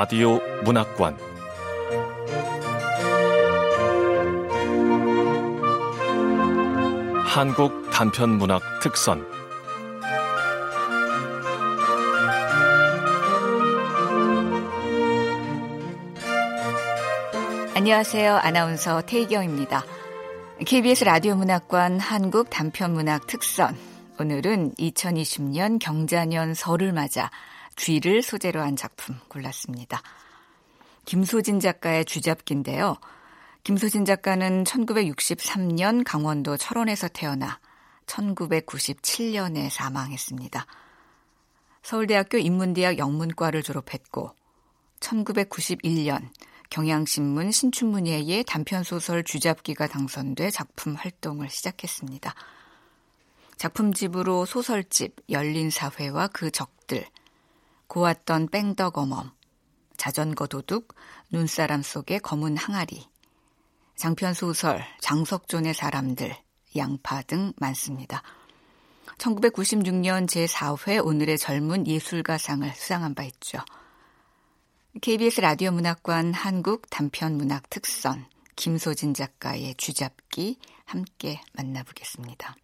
라디오 문학관 한국 단편 문학 특선 안녕하세요. 아나운서 태희경입니다. KBS 라디오 문학관 한국 단편 문학 특선 오늘은 2020년 경자년 설을 맞아 쥐를 소재로 한 작품 골랐습니다. 김소진 작가의 쥐잡기인데요. 김소진 작가는 1963년 강원도 철원에서 태어나 1997년에 사망했습니다. 서울대학교 인문대학 영문과를 졸업했고 1991년 경향신문 신춘문예의 단편소설 쥐잡기가 당선돼 작품 활동을 시작했습니다. 작품집으로 소설집 열린사회와 그 적들, 고왔던 뺑덕 어멈, 자전거 도둑, 눈사람 속의 검은 항아리, 장편 소설 장석존의 사람들, 양파 등 많습니다. 1996년 제4회 오늘의 젊은 예술가상을 수상한 바 있죠. KBS 라디오 문학관 한국 단편 문학 특선 김소진 작가의 쥐잡기 함께 만나보겠습니다.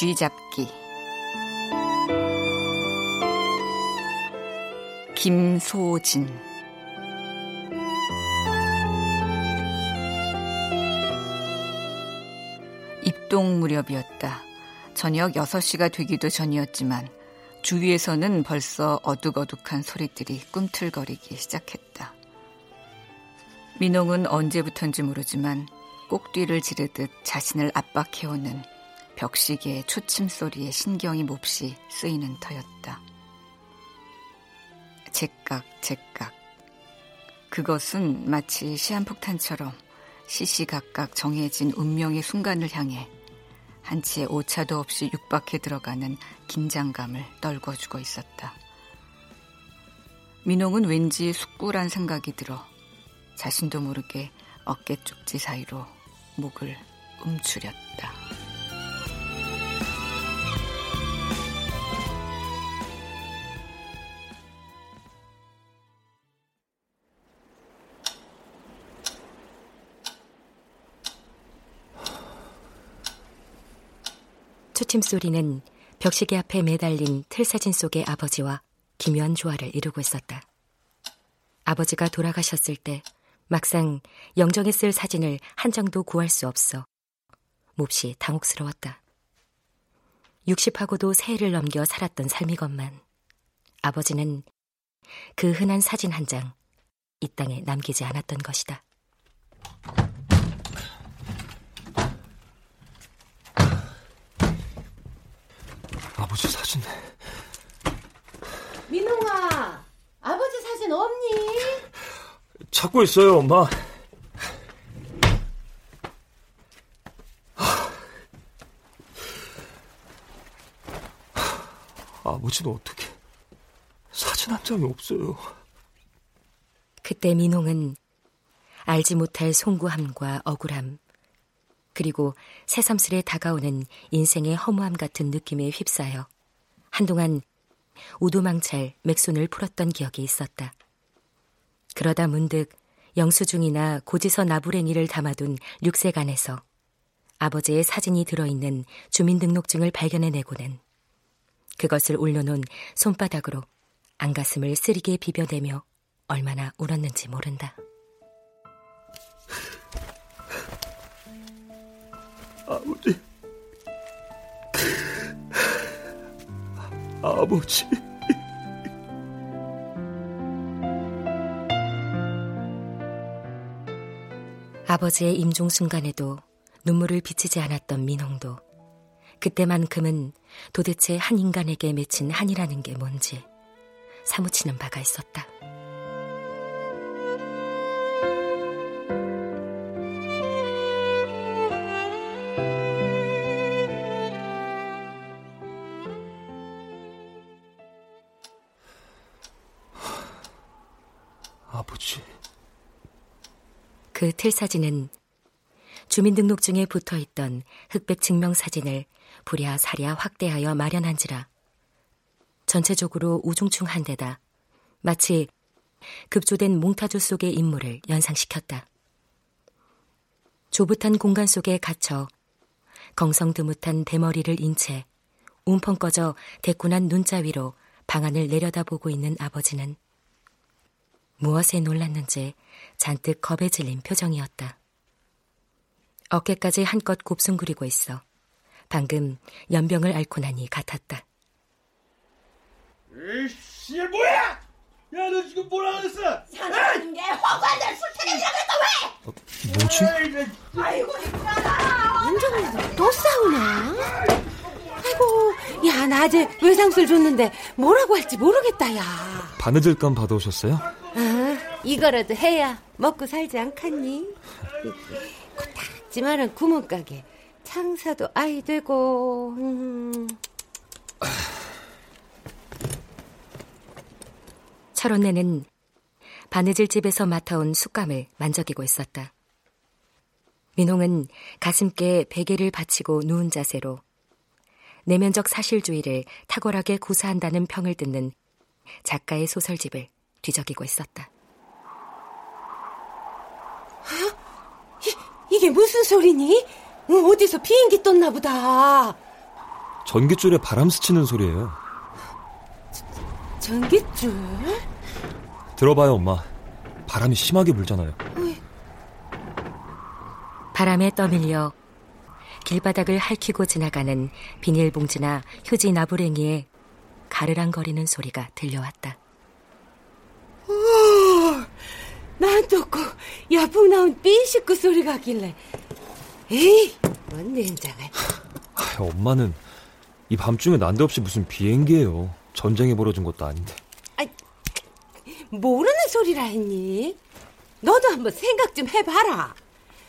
쥐잡기 김소진 입동 무렵이었다. 저녁 6시가 되기도 전이었지만 주위에서는 벌써 어둑어둑한 소리들이 꿈틀거리기 시작했다. 민홍은 언제부턴지 모르지만 꼭뒤를 지르듯 자신을 압박해오는 벽시계의 초침 소리에 신경이 몹시 쓰이는 터였다. 제깍, 제깍. 그것은 마치 시한폭탄처럼 시시각각 정해진 운명의 순간을 향해 한치의 오차도 없이 육박해 들어가는 긴장감을 떨궈주고 있었다. 민홍은 왠지 숙구란 생각이 들어 자신도 모르게 어깨 쪽지 사이로 목을 움츠렸다. 초침 소리는 벽시계 앞에 매달린 틀 사진 속의 아버지와 기묘한 조화를 이루고 있었다. 아버지가 돌아가셨을 때 막상 영정에 쓸 사진을 한 장도 구할 수 없어 몹시 당혹스러웠다. 60하고도 새해를 넘겨 살았던 삶이건만 아버지는 그 흔한 사진 한 장 이 땅에 남기지 않았던 것이다. 아버지 사진. 민홍아, 아버지 사진 없니? 찾고 있어요, 엄마. 아버지는 어떻게 사진 한 장이 없어요. 그때 민홍은 알지 못할 송구함과 억울함, 그리고 새삼스레 다가오는 인생의 허무함 같은 느낌에 휩싸여 한동안 우두망찰 맥손을 풀었던 기억이 있었다. 그러다 문득 영수증이나 고지서 나부랭이를 담아둔 육색 안에서 아버지의 사진이 들어있는 주민등록증을 발견해내고는 그것을 올려놓은 손바닥으로 안가슴을 쓰리게 비벼대며 얼마나 울었는지 모른다. 아버지. 아버지. 아버지의 임종 순간에도 눈물을 비치지 않았던 민홍도 그때만큼은 도대체 한 인간에게 맺힌 한이라는 게 뭔지 사무치는 바가 있었다. 그 틀사진은 주민등록증에 붙어 있던 흑백 증명사진을 부랴사랴 확대하여 마련한지라 전체적으로 우중충한 데다 마치 급조된 몽타주 속의 인물을 연상시켰다. 조붓한 공간 속에 갇혀 경성드뭇한 대머리를 인채 움펑 꺼져 대꾸난 눈자 위로 방안을 내려다보고 있는 아버지는 무엇에 놀랐는지 잔뜩 겁에 질린 표정이었다. 어깨까지 한껏 곱숭그리고 있어 방금 연병을 앓고 나니 같았다. 에이씨, 뭐야! 야, 너 지금 뭐라 그랬어? 사는 게 허관들 술태기라고 했다 왜? 뭐지? 아이고, 안정이도 또 싸우나? 아이고, 야, 나 어제 외상술 줬는데 뭐라고 할지 모르겠다, 야. 바느질감 받아오셨어요? 아, 이거라도 해야 먹고 살지 않겠니? 코딱지만한 구멍가게 장사도 아이 되고 음. 철원네는 바느질 집에서 맡아온 숯감을 만져기고 있었다. 민홍은 가슴께 베개를 받치고 누운 자세로 내면적 사실주의를 탁월하게 구사한다는 평을 듣는 작가의 소설집을 뒤적이고 있었다. 아, 이, 이게 무슨 소리니? 어디서 비행기 떴나 보다. 전깃줄에 바람 스치는 소리예요. 전깃줄? 들어봐요, 엄마. 바람이 심하게 불잖아요. 바람에 떠밀려 길바닥을 핥히고 지나가는 비닐봉지나 휴지 나부랭이에 가르랑거리는 소리가 들려왔다. 난 또고 야풍 나온 삐 식구 소리가 길래. 에이 뭔 냉장을. 아, 엄마는 이 밤중에 난데없이 무슨 비행기예요. 전쟁이 벌어진 것도 아닌데. 아, 모르는 소리라 했니? 너도 한번 생각 좀 해봐라.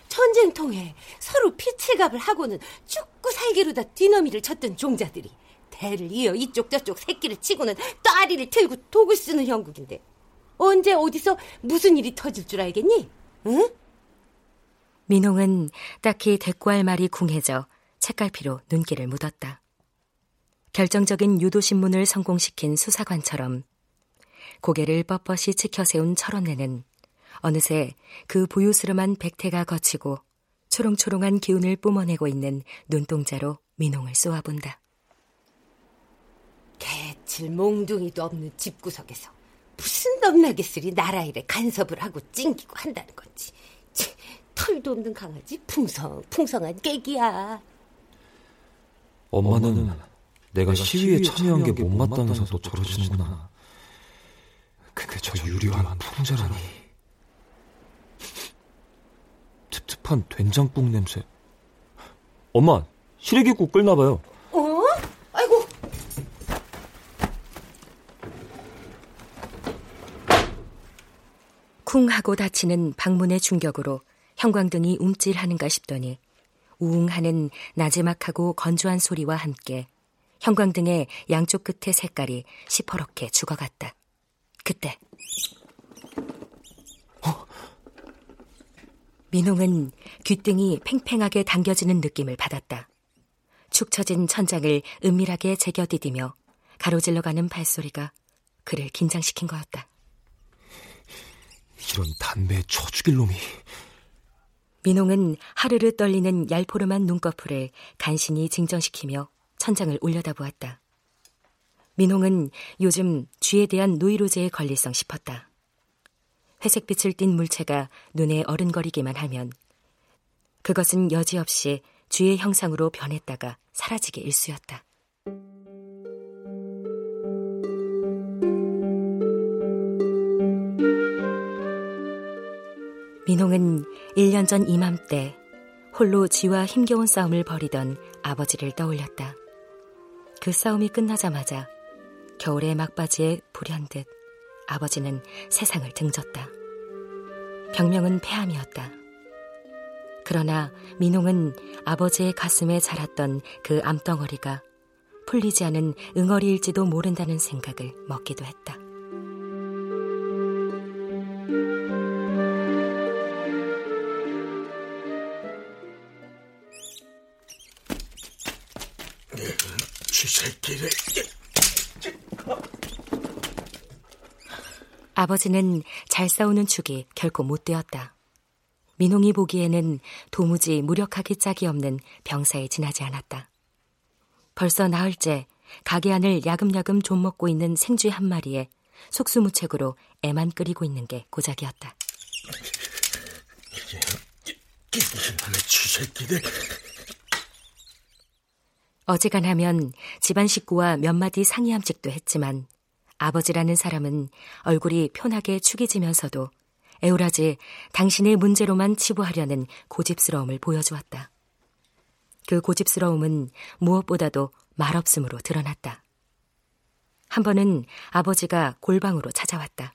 전쟁통에 서로 피칠갑을 하고는 죽고 살기로다 디너미를 쳤던 종자들이 대를 이어 이쪽 저쪽 새끼를 치고는 또아리를 틀고 독을 쓰는 형국인데 언제 어디서 무슨 일이 터질 줄 알겠니? 응? 민홍은 딱히 대꾸할 말이 궁해져 책갈피로 눈길을 묻었다. 결정적인 유도신문을 성공시킨 수사관처럼 고개를 뻣뻣이 치켜세운 철원네는 어느새 그 보유스름한 백태가 거치고 초롱초롱한 기운을 뿜어내고 있는 눈동자로 민홍을 쏘아본다. 개칠 몽둥이도 없는 집구석에서 무슨 넘나게 쓰리 나라 일에 간섭을 하고 찡기고 한다는 건지. 치, 털도 없는 강아지 풍성 풍성한 깨기야. 엄마는, 엄마는 내가 시위에 참여한 게 못마땅해서 또 저러시는구나. 근데 저 유려한 풍자라니. 찝찝한 된장국 냄새. 엄마, 시래기국 끓나봐요. 어? 아이고. 쿵 하고 닫히는 방문의 충격으로 형광등이 움찔하는가 싶더니 우웅하는 나지막하고 건조한 소리와 함께 형광등의 양쪽 끝의 색깔이 시퍼렇게 죽어갔다. 그때 어? 민홍은 귓등이 팽팽하게 당겨지는 느낌을 받았다. 축 처진 천장을 은밀하게 제껴디디며 가로질러가는 발소리가 그를 긴장시킨 거였다. 이런 담배 쳐 죽일 놈이. 민홍은 하르르 떨리는 얄포름한 눈꺼풀을 간신히 진정시키며 천장을 올려다보았다. 민홍은 요즘 쥐에 대한 노이로제에 걸릴성 싶었다. 회색빛을 띤 물체가 눈에 어른거리기만 하면 그것은 여지없이 쥐의 형상으로 변했다가 사라지기 일쑤였다. 민홍은 1년 전 이맘때 홀로 쥐와 힘겨운 싸움을 벌이던 아버지를 떠올렸다. 그 싸움이 끝나자마자 겨울의 막바지에 불현듯 아버지는 세상을 등졌다. 병명은 폐암이었다. 그러나 민홍은 아버지의 가슴에 자랐던 그 암덩어리가 풀리지 않은 응어리일지도 모른다는 생각을 먹기도 했다. 아버지는 잘 싸우는 축이 결코 못 되었다. 민홍이 보기에는 도무지 무력하기 짝이 없는 병사에 지나지 않았다. 벌써 나흘째 가게 안을 야금야금 좀 먹고 있는 생쥐 한 마리에 속수무책으로 애만 끓이고 있는 게 고작이었다. 쥐새끼들. 어지간하면 집안 식구와 몇 마디 상의함직도 했지만 아버지라는 사람은 얼굴이 편하게 축이지면서도 에우라지 당신의 문제로만 치부하려는 고집스러움을 보여주었다. 그 고집스러움은 무엇보다도 말없음으로 드러났다. 한 번은 아버지가 골방으로 찾아왔다.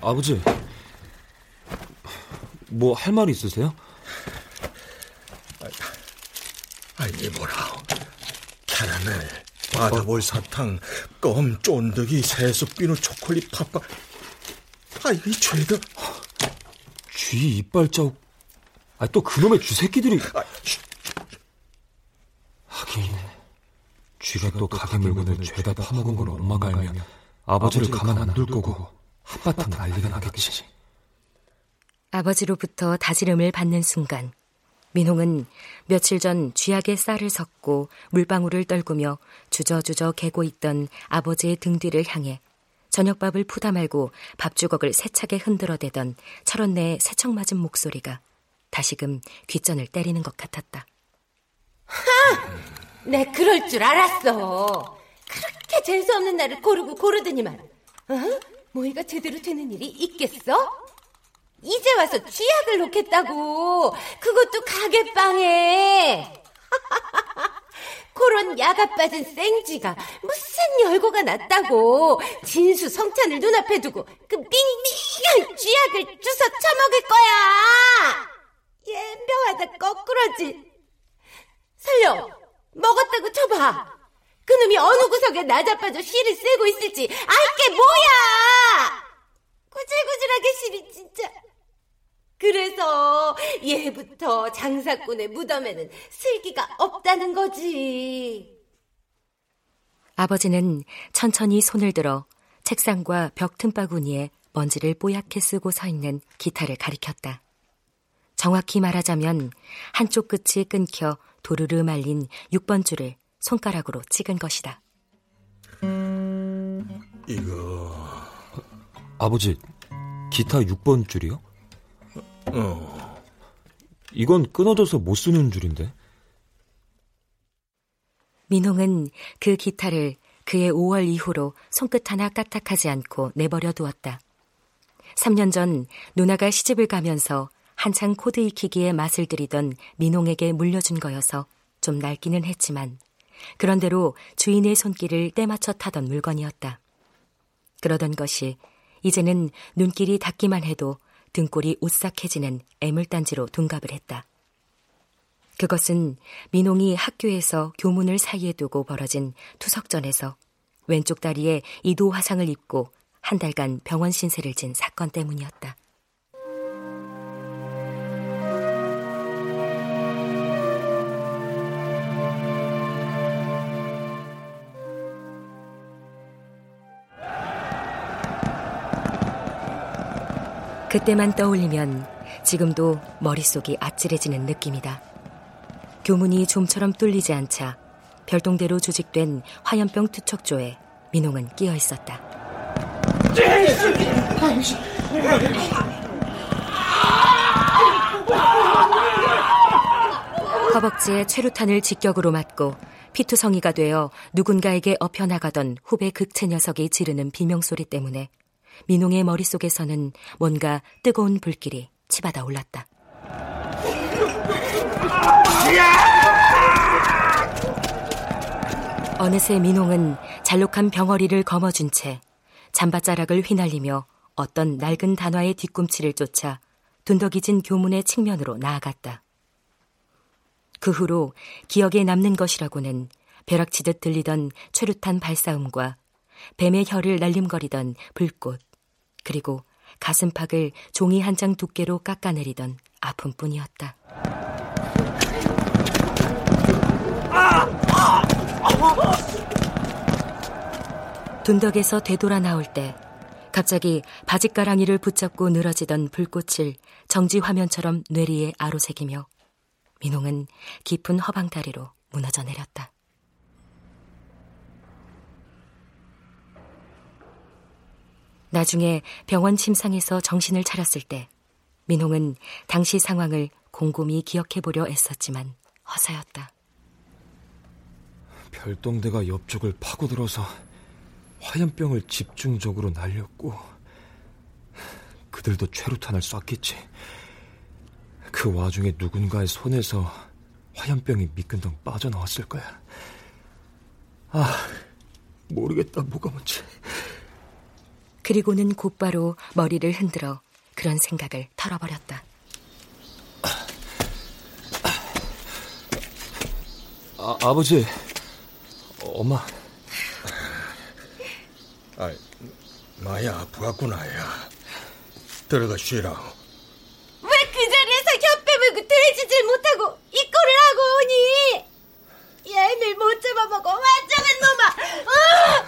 아버지, 뭐 할 말 있으세요? 아니 뭐라. 캐러멜, 바다볼 사탕, 껌, 쫀득이, 세수, 비누, 초콜릿, 팥빵. 아, 이거 죄다. 쥐 이빨 자국. 아, 또 그놈의 쥐새끼들이. 하긴, 쥐가 또 가게 물건을 죄다 파먹은 걸 엄마가 알면 아버지를 가만 안 둘 거고 한바탕 난리가 나겠지. 아버지로부터 다지름을 받는 순간 민홍은 며칠 전 쥐약에 쌀을 섞고 물방울을 떨구며 주저주저 개고 있던 아버지의 등 뒤를 향해 저녁밥을 푸다 말고 밥주걱을 세차게 흔들어대던 철원내의 세척 맞은 목소리가 다시금 귓전을 때리는 것 같았다. 하! 내 그럴 줄 알았어. 그렇게 재수없는 날을 고르고 고르더니만. 어? 모이가 제대로 되는 일이 있겠어? 이제 와서 쥐약을 놓겠다고. 그것도 가게방에. 그런 야가 빠진 생쥐가 무슨 열고가 났다고 진수 성찬을 눈앞에 두고 그 밍밍한 쥐약을 주워 처먹을 거야. 연병하다 거꾸러지. 설령 먹었다고 쳐봐. 그놈이 어느 구석에 나자빠져 씨를 쓰고 있을지 알게 뭐야. 구질구질하게 씨리 진짜. 그래서 예부터 장사꾼의 무덤에는 슬기가 없다는 거지. 아버지는 천천히 손을 들어 책상과 벽 틈바구니에 먼지를 뽀얗게 쓰고 서 있는 기타를 가리켰다. 정확히 말하자면 한쪽 끝이 끊겨 도르르 말린 6번 줄을 손가락으로 찍은 것이다. 이거 아버지, 기타 6번 줄이요? 어. 이건 끊어져서 못 쓰는 줄인데. 민홍은 그 기타를 그의 5월 이후로 손끝 하나 까딱하지 않고 내버려 두었다. 3년 전 누나가 시집을 가면서 한창 코드 익히기에 맛을 들이던 민홍에게 물려준 거여서 좀 낡기는 했지만 그런대로 주인의 손길을 때맞춰 타던 물건이었다. 그러던 것이 이제는 눈길이 닿기만 해도 등골이 오싹해지는 애물단지로 둔갑을 했다. 그것은 민홍이 학교에서 교문을 사이에 두고 벌어진 투석전에서 왼쪽 다리에 이도 화상을 입고 한 달간 병원 신세를 진 사건 때문이었다. 그때만 떠올리면 지금도 머릿속이 아찔해지는 느낌이다. 교문이 좀처럼 뚫리지 않자 별동대로 조직된 화염병 투척조에 민홍은 끼어 있었다. 허벅지에 최루탄을 직격으로 맞고 피투성이가 되어 누군가에게 엎혀나가던 후배 극체 녀석이 지르는 비명소리 때문에 민홍의 머릿속에서는 뭔가 뜨거운 불길이 치받아 올랐다. 어느새 민홍은 잘록한 병어리를 거머쥔 채 잠바자락을 휘날리며 어떤 낡은 단화의 뒤꿈치를 쫓아 둔덕이진 교문의 측면으로 나아갔다. 그 후로 기억에 남는 것이라고는 벼락치듯 들리던 최루탄 발싸움과 뱀의 혀를 날림거리던 불꽃, 그리고 가슴팍을 종이 한 장 두께로 깎아내리던 아픔뿐이었다. 둔덕에서 되돌아 나올 때 갑자기 바짓가랑이를 붙잡고 늘어지던 불꽃을 정지 화면처럼 뇌리에 아로새기며 민홍은 깊은 허방다리로 무너져 내렸다. 나중에 병원 침상에서 정신을 차렸을 때 민홍은 당시 상황을 곰곰이 기억해 보려 애썼지만 허사였다. 별동대가 옆쪽을 파고들어서 화염병을 집중적으로 날렸고 그들도 최루탄을 쐈겠지. 그 와중에 누군가의 손에서 화염병이 미끈덩 빠져나왔을 거야. 아, 모르겠다, 뭐가 뭔지. 그리고는 곧바로 머리를 흔들어 그런 생각을 털어버렸다. 아, 아버지, 엄마. 아, 마야 아프겠구나, 야. 들어가 쉬라. 왜 그 자리에서 혀 빼물고 돼지질 못하고 이 꼴을 하고 오니? 얘를 못 잡아먹어 완전한 놈아! 어!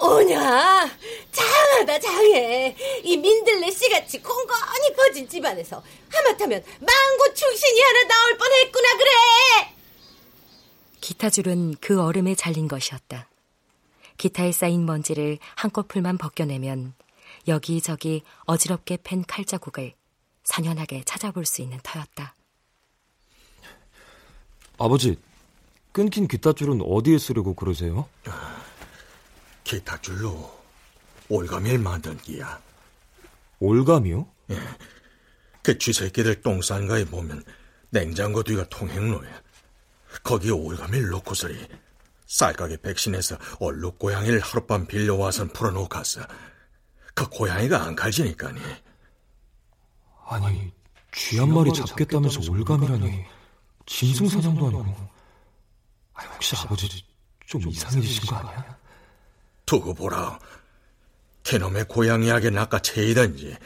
오냐? 장하다 장해. 이 민들레 씨같이 공건히 퍼진 집안에서 하마터면 망고 출신이 하나 나올 뻔했구나 그래. 기타줄은 그 얼음에 잘린 것이었다. 기타에 쌓인 먼지를 한꺼풀만 벗겨내면 여기저기 어지럽게 팬 칼자국을 선연하게 찾아볼 수 있는 터였다. 아버지, 끊긴 기타줄은 어디에 쓰려고 그러세요? 기타줄로 올가미를 만든 기야. 올감이요? 예. 그 쥐새끼들 똥싼 거에 보면 냉장고 뒤가 통행로야. 거기에 올가미를 놓고서리 쌀가게 백신에서 얼룩 고양이를 하룻밤 빌려와선 풀어놓고 갔어. 그 고양이가 안 갈지니까니. 아니, 쥐 한 마리 잡겠다면서 올감이라니. 짐승사냥도 아니고. 아, 혹시 아버지 좀 이상해지신 거 아니야? 두고 보라. 개놈의 고양이에게 낚아채이든지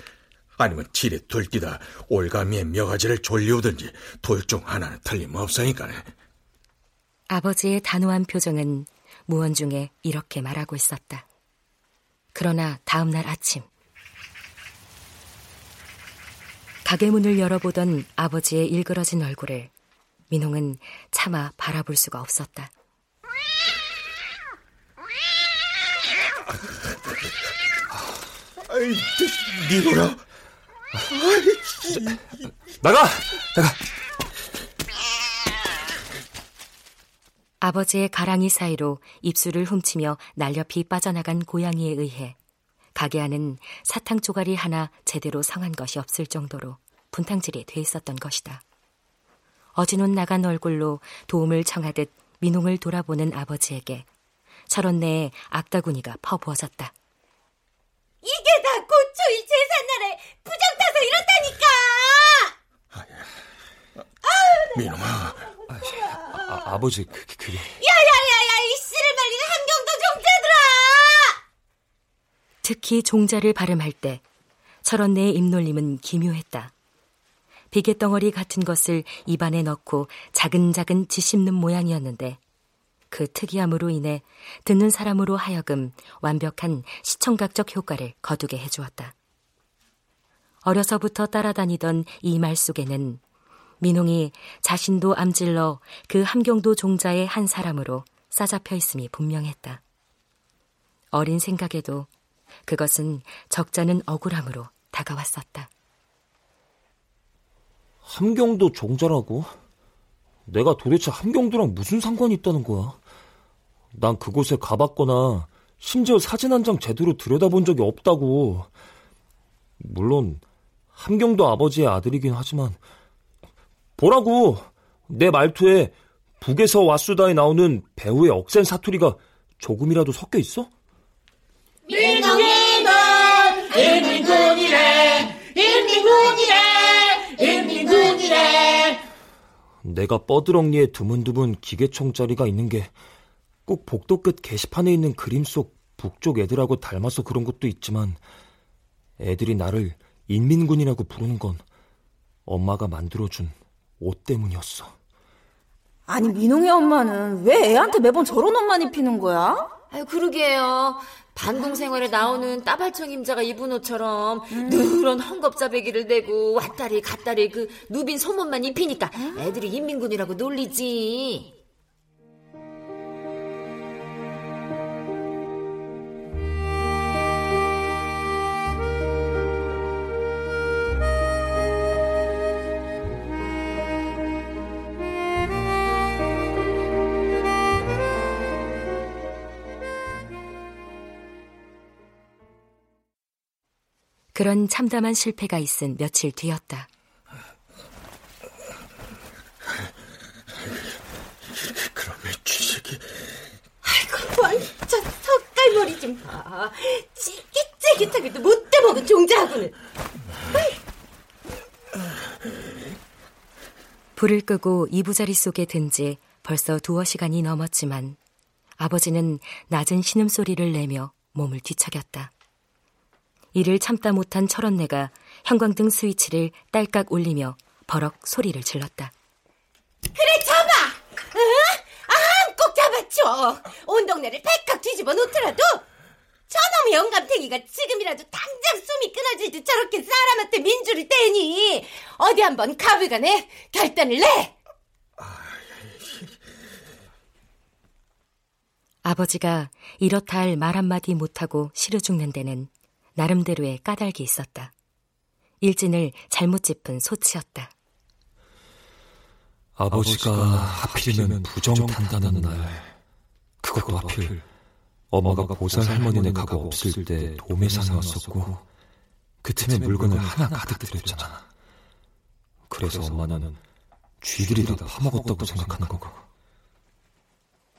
아니면 질에 들기다 올가미의 묘가지를 졸리우든지 둘 중 하나는 틀림없으니까네. 아버지의 단호한 표정은 무언 중에 이렇게 말하고 있었다. 그러나 다음 날 아침 가게 문을 열어보던 아버지의 일그러진 얼굴을 민홍은 차마 바라볼 수가 없었다. 아이, 니거라. 나가! 나가! 아버지의 가랑이 사이로 입술을 훔치며 날렵히 빠져나간 고양이에 의해 가게 안은 사탕 조가리 하나 제대로 성한 것이 없을 정도로 분탕질이 돼 있었던 것이다. 어지눈 나간 얼굴로 도움을 청하듯 민홍을 돌아보는 아버지에게 철원 내에 악다구니가 퍼부어졌다. 이게 다 고초일 제삿날에 부정 타서 이렇다니까! 민홍아, 아, 아버지, 그, 그게. 야야야야 이 씨를 말리는 함경도 종자들아! 특히 종자를 발음할 때 철원 내의 입놀림은 기묘했다. 비계덩어리 같은 것을 입안에 넣고 자근자근 지씹는 모양이었는데 그 특이함으로 인해 듣는 사람으로 하여금 완벽한 시청각적 효과를 거두게 해주었다. 어려서부터 따라다니던 이 말 속에는 민홍이 자신도 암질러 그 함경도 종자의 한 사람으로 싸잡혀 있음이 분명했다. 어린 생각에도 그것은 적잖은 억울함으로 다가왔었다. 함경도 종자라고? 내가 도대체 함경도랑 무슨 상관이 있다는 거야? 난 그곳에 가봤거나 심지어 사진 한 장 제대로 들여다본 적이 없다고. 물론 함경도 아버지의 아들이긴 하지만 보라고 내 말투에 북에서 왓수다에 나오는 배우의 억센 사투리가 조금이라도 섞여 있어? 민홍이 넌 인민군이래 인민군이래 내가 뻐드렁니에 드문드문 기계총짜리가 있는 게 꼭 복도 끝 게시판에 있는 그림 속 북쪽 애들하고 닮아서 그런 것도 있지만 애들이 나를 인민군이라고 부르는 건 엄마가 만들어준 옷 때문이었어. 아니 민홍이 엄마는 왜 애한테 매번 저런 옷만 입히는 거야? 아유 그러게요. 반공 생활에 나오는 따발청 임자가 입은 옷처럼 음. 누런 헝겊자배기를 대고 왔다리 갔다리 그 누빈 소문만 입히니까 애들이 인민군이라고 놀리지. 그런 참담한 실패가 있은 며칠 뒤였다. 그러면 쥐새끼. 아이고 완전 석갈머리 좀 봐. 찌깃찌깃하게도 못돼 먹은 종자하고는. 불을 끄고 이부자리 속에 든 지 벌써 두어 시간이 넘었지만 아버지는 낮은 신음소리를 내며 몸을 뒤척였다. 이를 참다 못한 철원네가 형광등 스위치를 딸깍 올리며 버럭 소리를 질렀다. 그래 잡아! 응? 아, 꼭 잡아줘! 온 동네를 백각 뒤집어 놓더라도 저놈의 영감탱이가 지금이라도 당장 숨이 끊어질 듯 저렇게 사람한테 민주를 떼니 어디 한번 가불가네 결단을 내! 아버지가 이렇다 할 말 한마디 못하고 시려 죽는 데는 나름대로의 까닭이 있었다. 일진을 잘못 짚은 소치였다. 아버지가 하필이면 부정 탄다는 날, 그것도 하필 엄마가 보살 할머니네 가고 없을 때 도매상에 왔었고, 그 틈에 물건을 하나 가득 들였잖아. 그래서 엄마는 쥐들이 다 파먹었다고 생각하는 거고.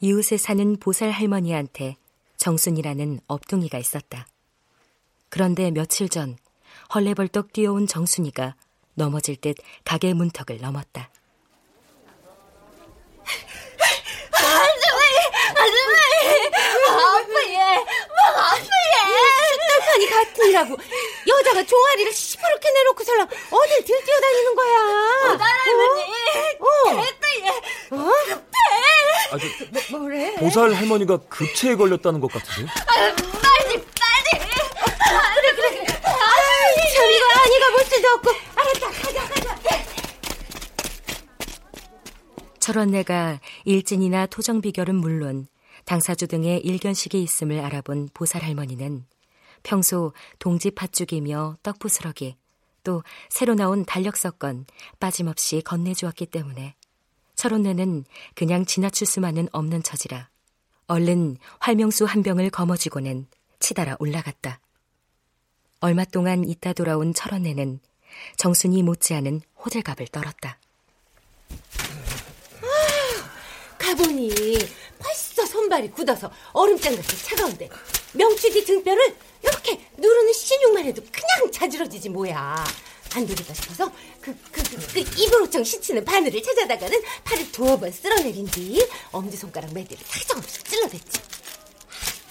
이웃에 사는 보살 할머니한테 정순이라는 업둥이가 있었다. 그런데 며칠 전 헐레벌떡 뛰어온 정순이가 넘어질 듯 가게 문턱을 넘었다. 아줌마이, 아줌마이, 아프예, 막 아프예. 숫달판이 같으니라고 여자가 종아리를 시퍼렇게 내놓고 살라 어딜 들뛰어 다니는 거야. 보살할머니, 어. 됐다 얘. 어? 급해. 아, 저, 뭐, 뭐래? 보살 할머니가 급체에 걸렸다는 것 같은데? 아, 빨리 그래 그래 그래. 아이, 참 이거 아니가 볼 수도 없고. 알았다 가자 가자. 철원 내가 일진이나 토정 비결은 물론 당사주 등의 일견식이 있음을 알아본 보살 할머니는 평소 동지 팥죽이며 떡부스러기 또 새로 나온 달력석건 빠짐없이 건네주었기 때문에 철원내는 그냥 지나칠 수만은 없는 처지라 얼른 활명수 한 병을 거머쥐고는 치달아 올라갔다. 얼마 동안 있다 돌아온 철원네는 정순이 못지않은 호들갑을 떨었다. 아, 가보니 벌써 손발이 굳어서 얼음장같이 차가운데 명취지 등뼈를 이렇게 누르는 신용만 해도 그냥 자지러지지 뭐야. 안 되겠다 싶어서 그, 그, 그, 그 입으로청 시치는 바늘을 찾아다가는 팔을 두어 번 쓸어내린 뒤 엄지손가락 매대를 사정없이 찔러댔지.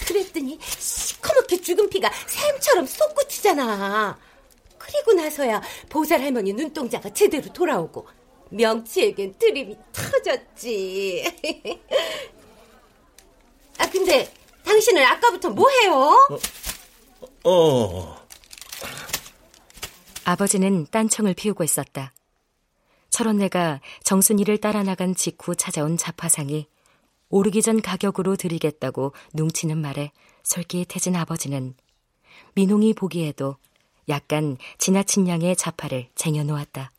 그랬더니 시커멓게 죽은 피가 샘처럼 솟구치잖아. 그리고 나서야 보살 할머니 눈동자가 제대로 돌아오고 명치에겐 드림이 터졌지. 아 근데 당신은 아까부터 뭐 해요? 어, 어. 아버지는 딴청을 피우고 있었다. 철원네가 정순이를 따라 나간 직후 찾아온 자파상이 오르기 전 가격으로 드리겠다고 뭉치는 말에 솔깃해진 아버지는 민홍이 보기에도 약간 지나친 양의 자파를 쟁여놓았다.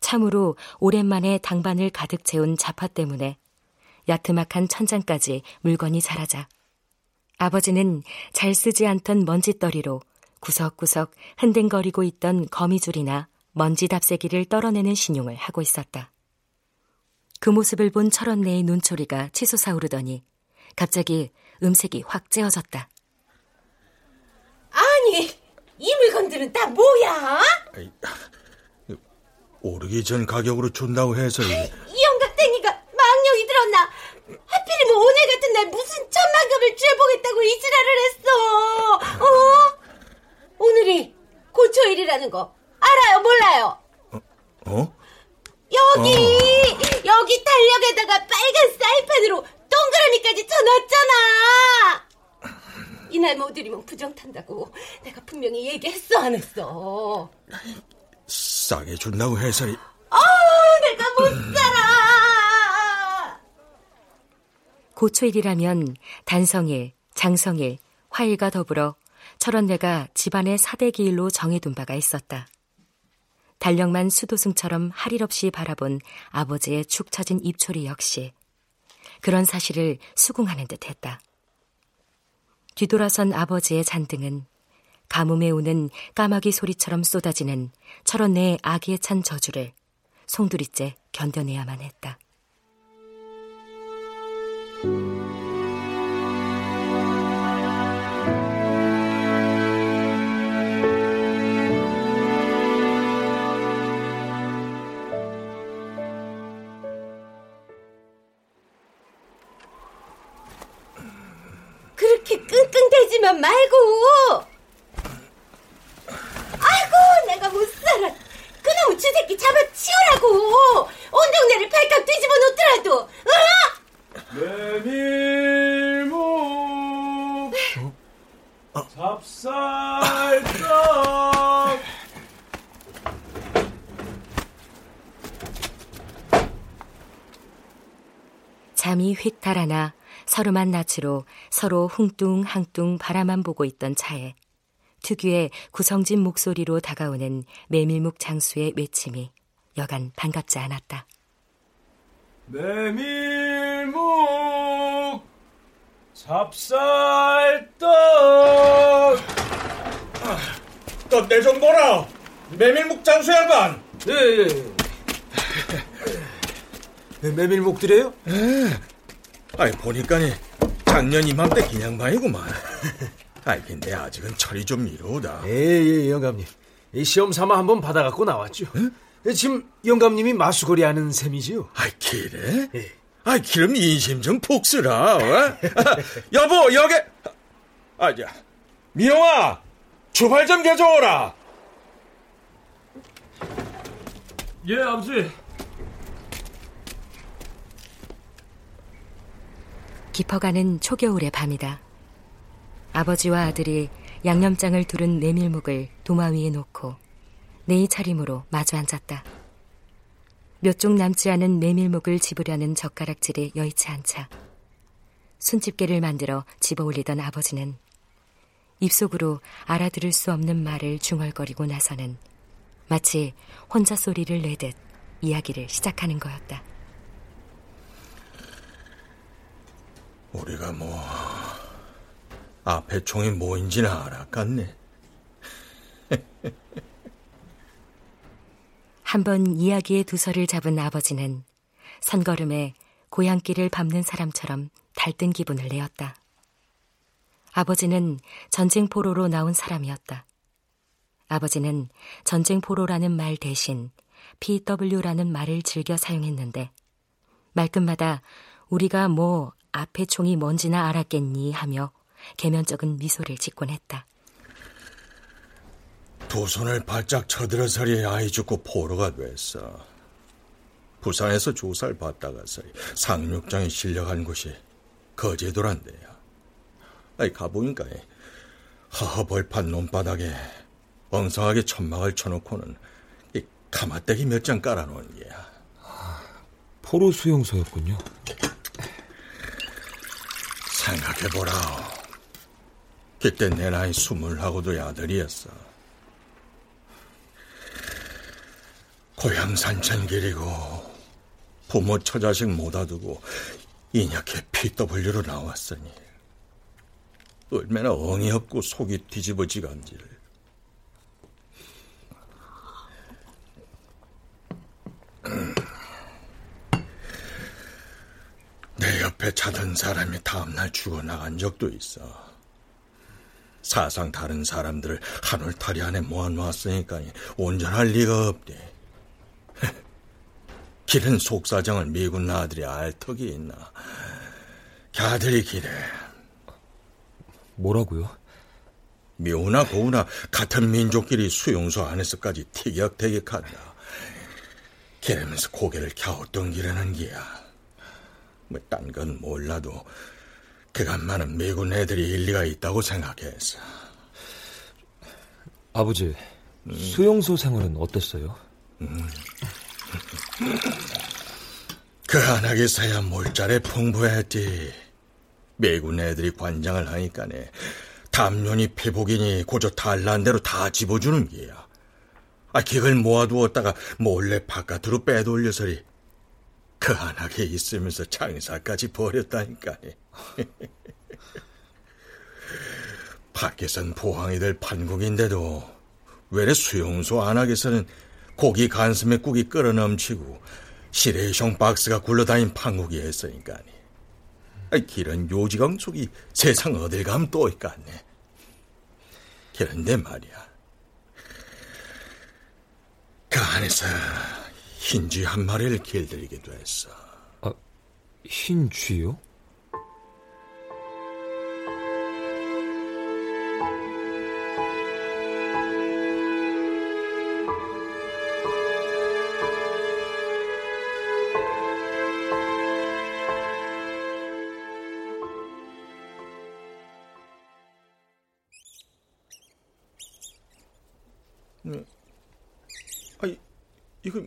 참으로 오랜만에 당반을 가득 채운 자파 때문에 야트막한 천장까지 물건이 자라자 아버지는 잘 쓰지 않던 먼지떨이로 구석구석 흔들거리고 있던 거미줄이나 먼지 답새기를 떨어내는 신용을 하고 있었다. 그 모습을 본 철원내의 눈초리가 치솟아 오르더니 갑자기 음색이 확 째어졌다. 아니, 이 물건들은 다 뭐야? 아이, 오르기 전 가격으로 준다고 해서 이, 이 영감탱이가 망령이 들었나? 하필이면 오늘 같은 날 무슨 천만금을 쥐어보겠다고 이 지랄을 했어. 어? 오늘이 고초일이라는 거 알아요, 몰라요? 어? 어? 여기 어. 여기 달력에다가 빨간 사이판으로 동그라미까지 쳐놨잖아. 이날 모드리면 부정 탄다고 내가 분명히 얘기했어 안 했어. 싸게 준다고 해서니. 아 내가 못 살아. 고초일이라면 단성일, 장성일, 화일과 더불어 철원내가 집안의 사대기일로 정해둔 바가 있었다. 달력만 수도승처럼 할일 없이 바라본 아버지의 축 처진 입초리 역시 그런 사실을 수긍하는 듯 했다. 뒤돌아선 아버지의 잔등은 가뭄에 오는 까마귀 소리처럼 쏟아지는 철원 내의 아기에 찬 저주를 송두리째 견뎌내야만 했다. 끙끙대지만 말고. 아이고 내가 못 살아. 그놈의 주새끼 잡아 치우라고. 온 동네를 발칵 뒤집어 놓더라도. 어? 메밀묵 어? 찹쌀떡 잠이 휙 달아나 서름한 낯으로 서로 흥뚱항뚱 바라만 보고 있던 차에 특유의 구성진 목소리로 다가오는 메밀묵 장수의 외침이 여간 반갑지 않았다. 메밀묵 찹쌀떡! 떡 내 좀 보라! 메밀묵 장수 양반! 예예. 메밀묵 드려요? 아이 보니까니 작년 이맘때 기냥방이구만. 아이 근데 아직은 철이 좀 이르다. 예예 영감님. 이 시험 삼아 한번 받아갖고 나왔죠. 예, 지금 영감님이 마수거리 하는 셈이지요. 아이 그래? 예. 아이 그럼 인심 좀푹 쓰라 어? 여보 여기! 아자 미영아! 주발 좀 개줘오라! 예 아버지 깊어가는 초겨울의 밤이다. 아버지와 아들이 양념장을 두른 메밀묵을 도마 위에 놓고 네이 차림으로 마주 앉았다. 몇종 남지 않은 메밀묵을 집으려는 젓가락질이 여의치 않자 손집게를 만들어 집어 올리던 아버지는 입속으로 알아들을 수 없는 말을 중얼거리고 나서는 마치 혼자 소리를 내듯 이야기를 시작하는 거였다. 우리가 뭐 앞에 총이 뭐인지는 알았겠네 한번 이야기의 두서를 잡은 아버지는 선걸음에 고향길을 밟는 사람처럼 달뜬 기분을 내었다. 아버지는 전쟁 포로로 나온 사람이었다. 아버지는 전쟁 포로라는 말 대신 PW라는 말을 즐겨 사용했는데 말끝마다 우리가 뭐 앞에 총이 뭔지나 알았겠니 하며 개면적은 미소를 짓곤 했다. 두 손을 바짝 쳐들어서리 아이 죽고 포로가 됐어. 부산에서 조사를 받다가서리 상륙장에 실려간 곳이 거제도란데요. 아이 가보니까 허허벌판 논바닥에 엉성하게 천막을 쳐놓고는 이 가마떼기 몇 장 깔아놓은 게야. 포로 수용소였군요. 생각해보라. 그때 내 나이 스물하고도 야들이었어. 고향 산천길이고 부모 처자식 못아두고 인약해 PW로 나왔으니 얼마나 엉이 없고 속이 뒤집어지간지를. 내 옆에 자던 사람이 다음날 죽어나간 적도 있어. 사상 다른 사람들을 한 울타리 안에 모아놓았으니까 온전할 리가 없대. 길은 속사정을 미군 나들이 알 턱이 있나. 걔들이 길에 뭐라고요? 미우나 고우나 같은 민족끼리 수용소 안에서까지 티격태격한다. 걔라면서 고개를 갸우뚱기라는 기야. 뭐 딴 건 몰라도 그간만은 미군 애들이 일리가 있다고 생각했어. 아버지, 음. 수용소 생활은 어땠어요? 음. 그 안하게서야 몰자에 풍부했지. 미군 애들이 관장을 하니까네. 담론이 회복이니 고저 달란 대로 다 집어주는 게야. 아, 기을 모아두었다가 몰래 바깥으로 빼돌려서리 그 안하게 있으면서 장사까지 버렸다니까네. 밖에선 포항이들 판국인데도 왜래 수용소 안하게서는 고기 간슴에 국이 끓어 넘치고 시레이숑 박스가 굴러다닌 판국이 했으니까니. 길은 요지강 속이 세상 어딜 가면 또 있겠네. 그런데 말이야. 그 안에서 흰 쥐 한 마리를 길들이기도 했어. 아, 흰 쥐요?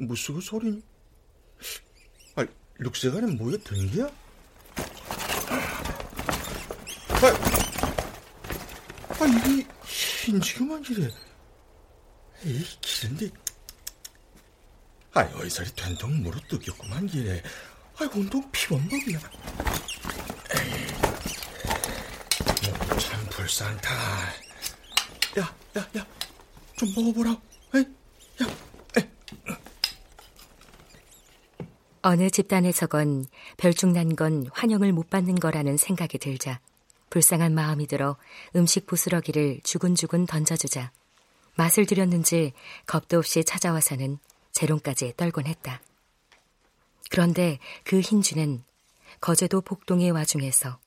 무슨 그 소리니? 아, 룩세가는 뭐야, 등기야? 아, 아 이게 흰지그만 이래. 에이, 기른데. 아, 어이살이 된통 무릎 뜯겼구만, 기래. 아, 온통. 에이, 참 불쌍다. 야, 야, 야, 좀 먹어보라. 에이, 야. 어느 집단에서건 별중난 건 환영을 못 받는 거라는 생각이 들자 불쌍한 마음이 들어 음식 부스러기를 주근주근 던져주자 맛을 들였는지 겁도 없이 찾아와서는 재롱까지 떨곤 했다. 그런데 그 흰쥐는 거제도 폭동의 와중에서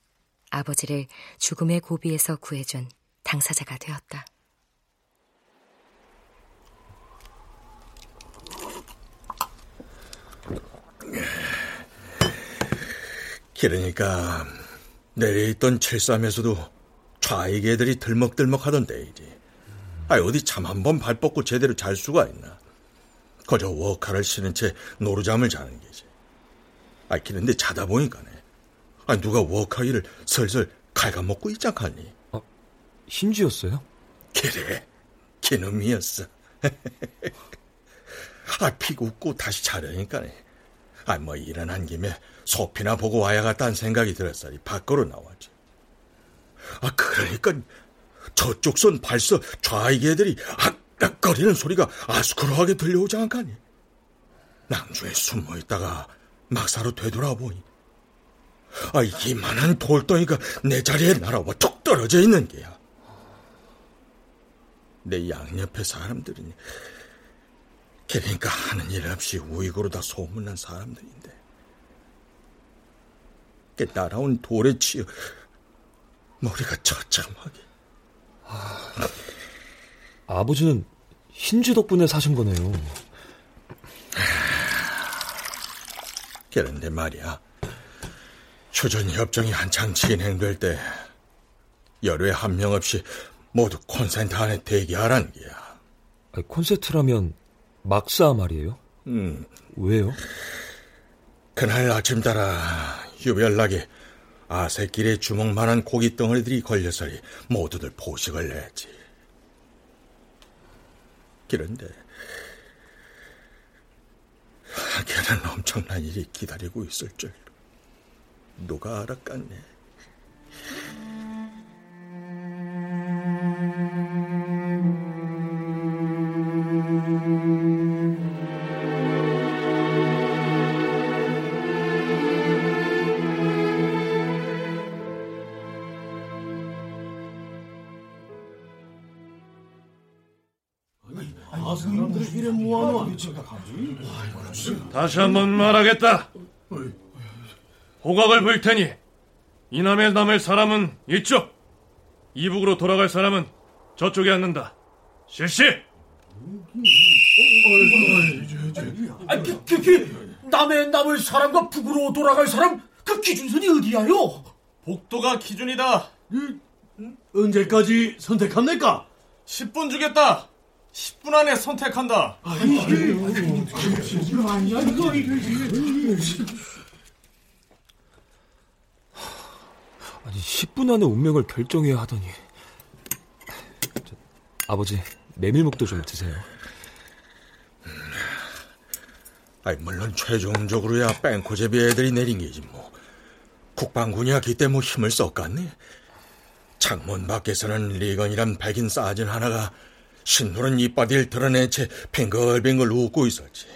아버지를 죽음의 고비에서 구해준 당사자가 되었다. 그러니까 내려 있던 칠삼에서도 좌익 애들이 들먹들먹 하던데 이제. 아 어디 잠 한 번 발 뻗고 제대로 잘 수가 있나? 거저 워카를 신은 채 노루잠을 자는 게지 아 그런데 자다 보니까네. 아 누가 워카기를 슬슬 갉아먹고 있잖하니? 아, 흰쥐였어요? 그래 기놈이었어. 아 피고 웃고 다시 자려니까네 아, 뭐 일어난 김에 소피나 보고 와야겠다는 생각이 들었으니 밖으로 나왔지. 아, 그러니까 저쪽 선 발서 좌익 애들이 악악거리는 소리가 아스크로하게 들려오지 않가니. 낭주에 숨어 있다가 막사로 되돌아보니 아, 이만한 돌덩이가 내 자리에 날아와 툭 떨어져 있는 게야. 내 양옆에 사람들이니 그러니까 하는 일 없이 우익으로 다 소문난 사람들인데. 그 날아온 돌에 치여 머리가 처참하게. 아, 아버지는 흰쥐 덕분에 사신 거네요. 그런데 말이야. 휴전협정이 한창 진행될 때 열외 한 명 없이 모두 콘센트 안에 대기하라는 게야. 콘센트라면 막사 말이에요? 음. 왜요? 그날 아침 따라 유별나게 아새길에 주먹만한 고기 덩어리들이 걸려서리 모두들 포식을 냈지. 그런데 걔는 엄청난 일이 기다리고 있을 줄 누가 알았겠네. 다시 한 번 말하겠다. 호각을 불 테니 이남에 남을 사람은 이쪽, 이북으로 돌아갈 사람은 저쪽에 앉는다. 실시! 아, 그, 그, 그, 남에 남을 사람과 북으로 돌아갈 사람 그 기준선이 어디야요? 복도가 기준이다. 언제까지 선택합니까? 10분 주겠다. 10분 안에 선택한다. 이거 아니야, 이거, 이거, 아니, 10분 안에 운명을 결정해야 하더니. 저, 아버지, 메밀묵도 좀 드세요. 아이, 물론 최종적으로야 뺑코제비 애들이 내린 게지 뭐. 국방군이야 기때 뭐 힘을 썼겠니? 창문 밖에서는 리건이란 백인 사진 하나가 신노른 이빨을 드러낸 채 뱅글뱅글 웃고 있었지.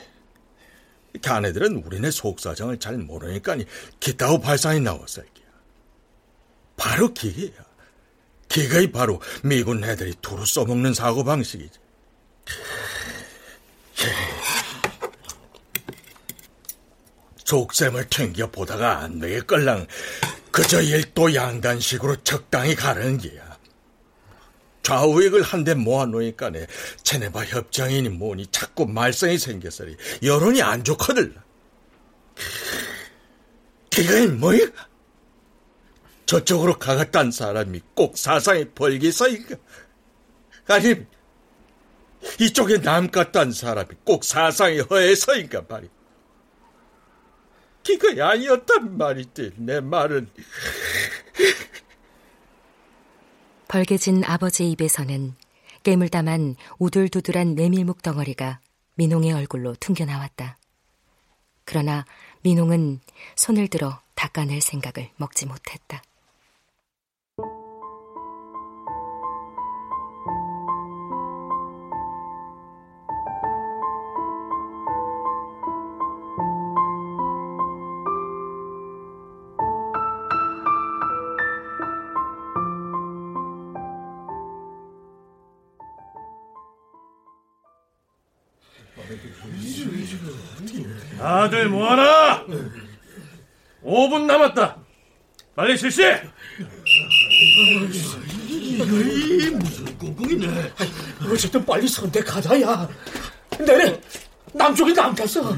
걔네들은 우리네 속사정을 잘 모르니까 기타고 발상이 나왔어. 바로 기계야. 기계가 바로 미군 애들이 두루 써먹는 사고 방식이지. 속셈을 튕겨 보다가 안 되겠걸랑 그저 일도 양단식으로 적당히 가르는 게야. 좌우익을 한대 모아놓으니까네 체네바 협정이니 뭐니 자꾸 말썽이 생겼으니 여론이 안 좋거든. 그게 뭐야? 저쪽으로 가갔단 사람이 꼭 사상에 벌기서인가? 아니 이쪽에 남갔단 사람이 꼭 사상에 허해서인가 말이야. 그거 아니었단 말이지 내 말은. 벌개진 아버지 입에서는 깨물다만 우둘두둘한 메밀묵 덩어리가 민홍의 얼굴로 튕겨나왔다. 그러나 민홍은 손을 들어 닦아낼 생각을 먹지 못했다. 다들 뭐하나? 5분 남았다. 빨리 실시! 이게 무슨 꽁꽁이네. 어쨌든 빨리 선택하자 야. 내래 남쪽이 남겼어.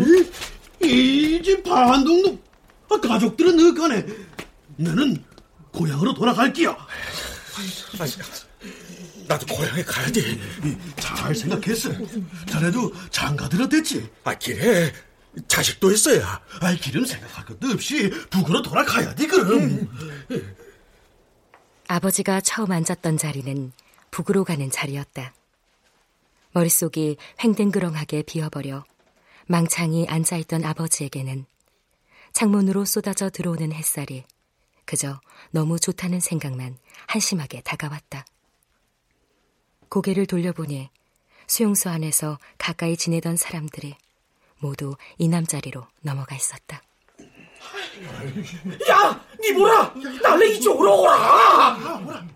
이집 반동도 아, 가족들은 어가네. 나는 고향으로 돌아갈게요. 나도 고향에 가야지. 잘 생각했어. 자네도 장가들어 됐지. 아, 그래. 자식도 있어야. 아이, 길은 생각할 것도 없이 북으로 돌아가야지, 그럼. 아버지가 처음 앉았던 자리는 북으로 가는 자리였다. 머릿속이 횡댕그렁하게 비어버려 망창이 앉아있던 아버지에게는 창문으로 쏟아져 들어오는 햇살이 그저 너무 좋다는 생각만 한심하게 다가왔다. 고개를 돌려보니 수용소 안에서 가까이 지내던 사람들이 모두 이 남자리로 넘어가 있었다. 야, 니 뭐라? 나를 이쪽으로 오라.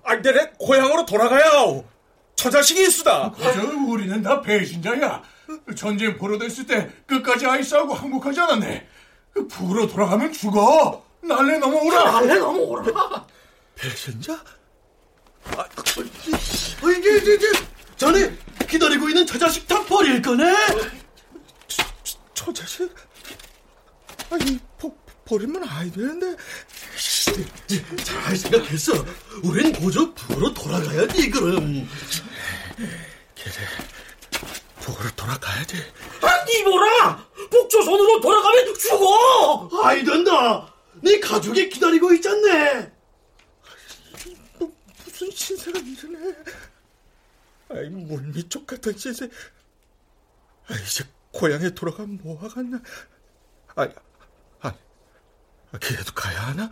아, 내내 고향으로 돌아가야. 저 자식이 있수다. 그저 우리는 다 배신자야. 전쟁 벌어졌을 때 끝까지 아이싸하고 항복하지 않았네. 북으로 돌아가면 죽어. 날래 넘어오라. 날래 넘어오라. 배신자? 아, 어, 이게, 이게, 이게, 자네 기다리고 있는 저 자식 다 버릴 거네? 저, 자식? 아니, 버, 버리면 아이 되는데. 잘 생각했어. 우린 고저 북으로 돌아가야지, 그럼. 그래, 북으로 돌아가야지. 아, 니 뭐라? 북조선으로 돌아가면 죽어! 아이 된다. 네 가족이 기다리고 있잖네. 뭐, 무슨 신세가 이러네. 아이, 물미쪽 같은 신세. 아, 이제 고향에 돌아가면 뭐하겠나. 아, 아, 아, 그래도 가야 하나?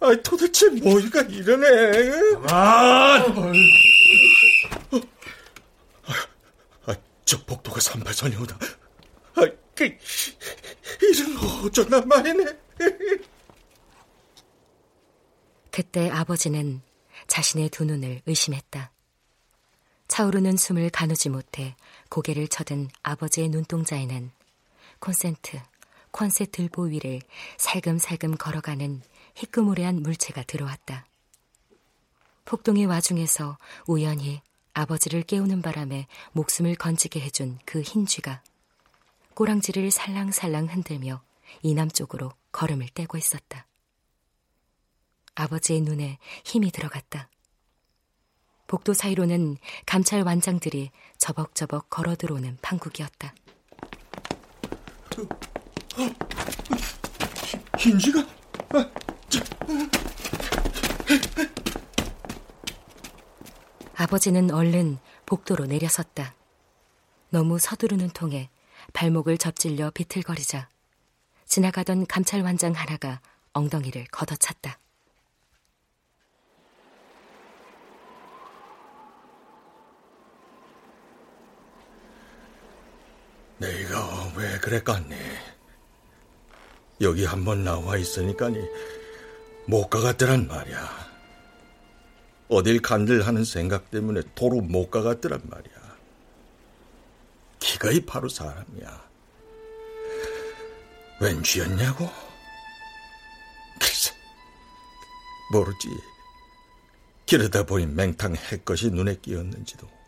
아, 도대체 뭐가 이러네. 어, 아, 아, 저 복도가 38선이오다. 아, 그, 이런 어쩌나 말이네. 그때 아버지는 자신의 두 눈을 의심했다. 차오르는 숨을 가누지 못해 고개를 쳐든 아버지의 눈동자에는 콘센트, 콘세 들보 위를 살금살금 걸어가는 희끄무레한 물체가 들어왔다. 폭동의 와중에서 우연히 아버지를 깨우는 바람에 목숨을 건지게 해준 그 흰 쥐가 꼬랑지를 살랑살랑 흔들며 이남 쪽으로 걸음을 떼고 있었다. 아버지의 눈에 힘이 들어갔다. 복도 사이로는 감찰 완장들이 저벅저벅 걸어 들어오는 판국이었다. 흰지가? 아, 아버지는 얼른 복도로 내려섰다. 너무 서두르는 통에 발목을 접질려 비틀거리자 지나가던 감찰 완장 하나가 엉덩이를 걷어찼다. 내가 왜 그랬겠니? 여기 한번 나와 있으니까니 못 가갔더란 말이야. 어딜 간들 하는 생각 때문에 도로 못 가갔더란 말이야. 기가이 바로 사람이야. 웬 쥐였냐고? 글쎄, 모르지. 기르다 보니 맹탕 해것이 눈에 띄었는지도.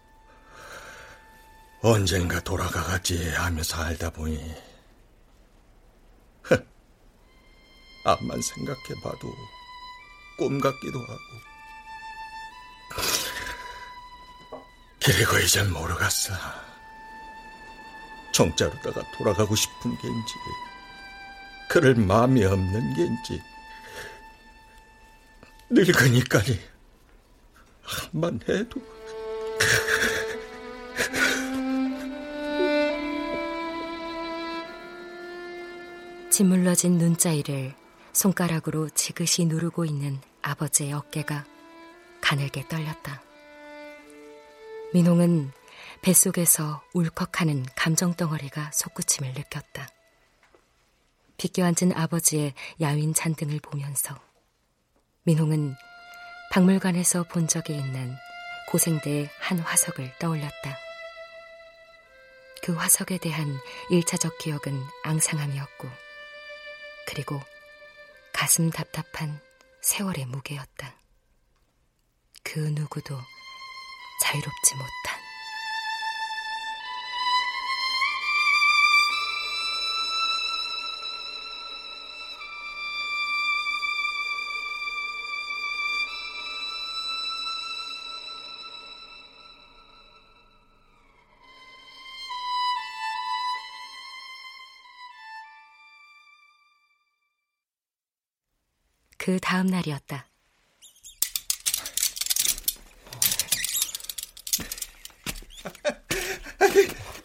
언젠가 돌아가겠지 하며 살다 보니. 앞만 생각해봐도 꿈 같기도 하고. 그리고 이젠 모르겠어. 정자로다가 돌아가고 싶은 겐지 그럴 마음이 없는 겐지. 늙으니까니 한만 해도 짓물러진 눈자위를 손가락으로 지그시 누르고 있는 아버지의 어깨가 가늘게 떨렸다. 민홍은 뱃속에서 울컥하는 감정덩어리가 솟구침을 느꼈다. 비껴 앉은 아버지의 야윈 잔등을 보면서 민홍은 박물관에서 본 적이 있는 고생대의 한 화석을 떠올렸다. 그 화석에 대한 일차적 기억은 앙상함이었고 그리고 가슴 답답한 세월의 무게였다. 그 누구도 자유롭지 못한. 그 다음 날이었다.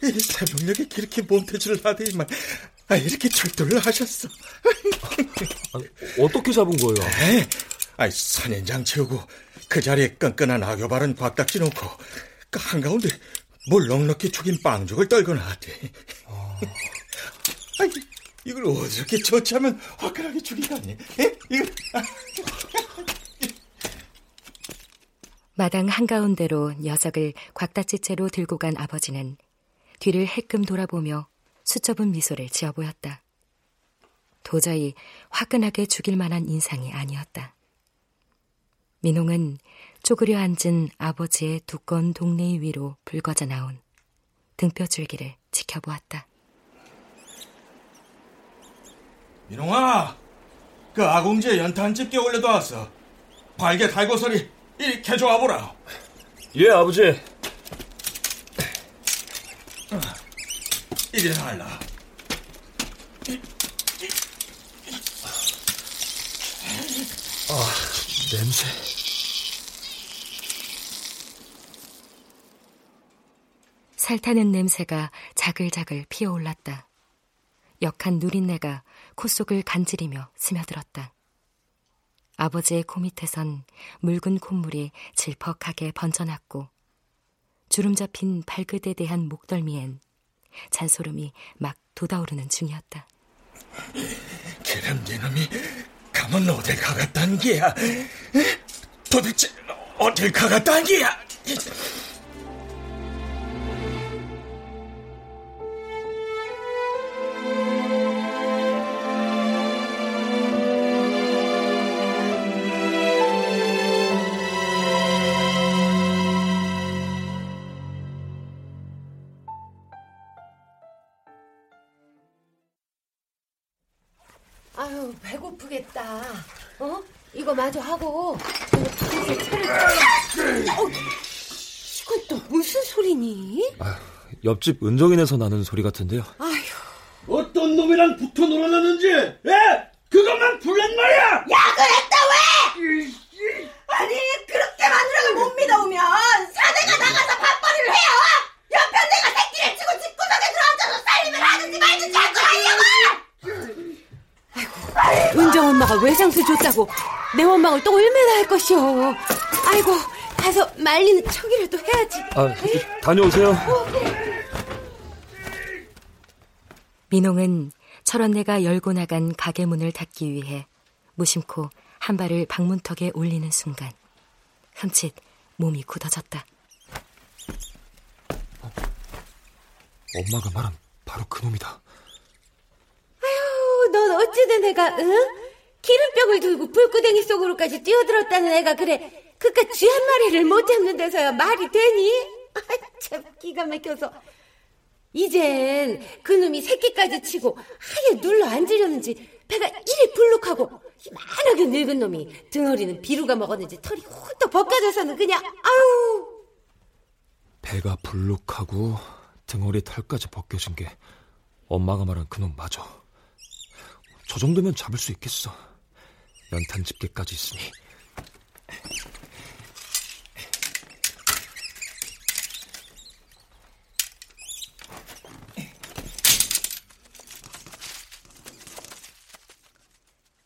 새벽녘에 그렇게 몸태주를 하더니만 아, 이렇게 철도를 하셨어. 아니, 어떻게 잡은 거예요? 에이, 아이, 선인장 채우고 그 자리에 끈끈한 악교 바른 곽딱지 놓고 그 한가운데 물 넉넉히 죽인 빵죽을 떨고 나왔대. 어... 아이, 이걸 어떻게 처치하면 화끈하게 죽이다니? 이걸... 마당 한가운데로 녀석을 곽다지채로 들고 간 아버지는 뒤를 해끔 돌아보며 수줍은 미소를 지어 보였다. 도저히 화끈하게 죽일 만한 인상이 아니었다. 민홍은 쪼그려 앉은 아버지의 두꺼운 동네의 위로 붉어져 나온 등뼈줄기를 지켜보았다. 민홍아, 그 아공지에 연탄 한 집게 올려도 왔어. 발개 달고서리 이리 캐줘와 보라. 예, 아버지. 이리 살라. 아, 냄새. 살타는 냄새가 자글자글 피어올랐다. 역한 누린내가 코 속을 간지리며 스며들었다. 아버지의 코 밑에선 묽은 콧물이 질퍽하게 번져났고 주름 잡힌 발끝에 대한 목덜미엔 잔소름이 막 돋아오르는 중이었다. 그럼 네놈이 가면 어딜 가갔단 게야? 도대체 어딜 가갔단 게야? 마저 하고 어, 이건 또 무슨 소리니? 아, 옆집 은정이네서 나는 소리 같은데요. 아휴. 어떤 놈이랑 붙어 놀아놨는지, 에? 그것만 불란 말이야! 야, 그랬다, 왜! 아니, 그렇게 마누라를 못 믿어오면 사내가 나가서 밥벌이를 해요! 옆에 내가 새끼를 치고 집구석에 들어앉아서 살림을 하든지 말든지 할거 아이고, 은정 엄마가 외상수 줬다고 내 원망을 또 얼마나 할 것이오. 아이고, 가서 말리는 척이라도 해야지. 아, 다녀오세요. 민홍은 철원네가 열고 나간 가게 문을 닫기 위해 무심코 한 발을 방문턱에 올리는 순간 흠칫 몸이 굳어졌다. 엄마가 말한 바로 그 놈이다. 넌 어찌 된 애가, 응? 기름병을 들고 불구덩이 속으로까지 뛰어들었다는 애가 그래. 그깟 쥐 한 마리를 못 잡는 데서야 말이 되니? 아, 참 기가 막혀서. 이젠 그놈이 새끼까지 치고 하게 눌러 앉으려는지 배가 이리 불룩하고 이만하게 늙은 놈이 등어리는 비루가 먹었는지 털이 훌떡 벗겨져서는 그냥 아유 배가 불룩하고 등어리 털까지 벗겨진 게 엄마가 말한 그놈 맞아. 저 정도면 잡을 수 있겠어. 연탄 집게까지 있으니.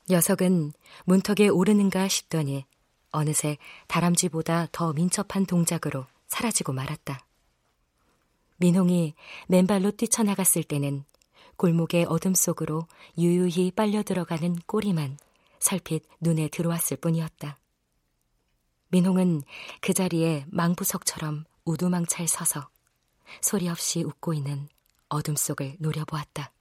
녀석은 문턱에 오르는가 싶더니 어느새 다람쥐보다 더 민첩한 동작으로 사라지고 말았다. 민홍이 맨발로 뛰쳐나갔을 때는 골목의 어둠 속으로 유유히 빨려 들어가는 꼬리만 살핏 눈에 들어왔을 뿐이었다. 민홍은 그 자리에 망부석처럼 우두망찰 서서 소리 없이 웃고 있는 어둠 속을 노려보았다.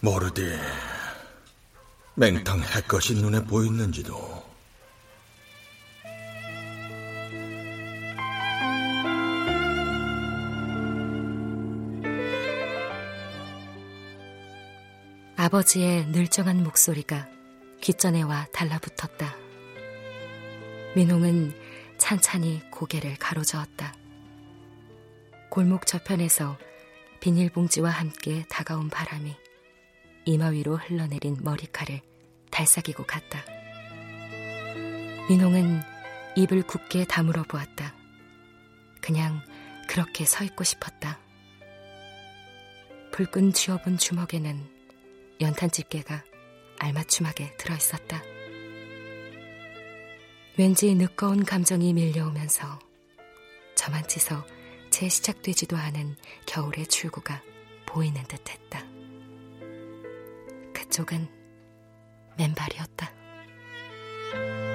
모르디 맹탕 해것이 눈에 보이는지도 아버지의 늘정한 목소리가 귓전에와 달라붙었다. 민홍은 찬찬히 고개를 가로저었다. 골목 저편에서 비닐봉지와 함께 다가온 바람이 이마 위로 흘러내린 머리칼을 달싹이고 갔다. 민홍은 입을 굳게 다물어 보았다. 그냥 그렇게 서 있고 싶었다. 불끈 쥐어본 주먹에는 연탄 집게가 알맞춤하게 들어있었다. 왠지 늦거운 감정이 밀려오면서 저만치서 재 시작되지도 않은 겨울의 출구가 보이는 듯 했다. 그쪽은 맨발이었다.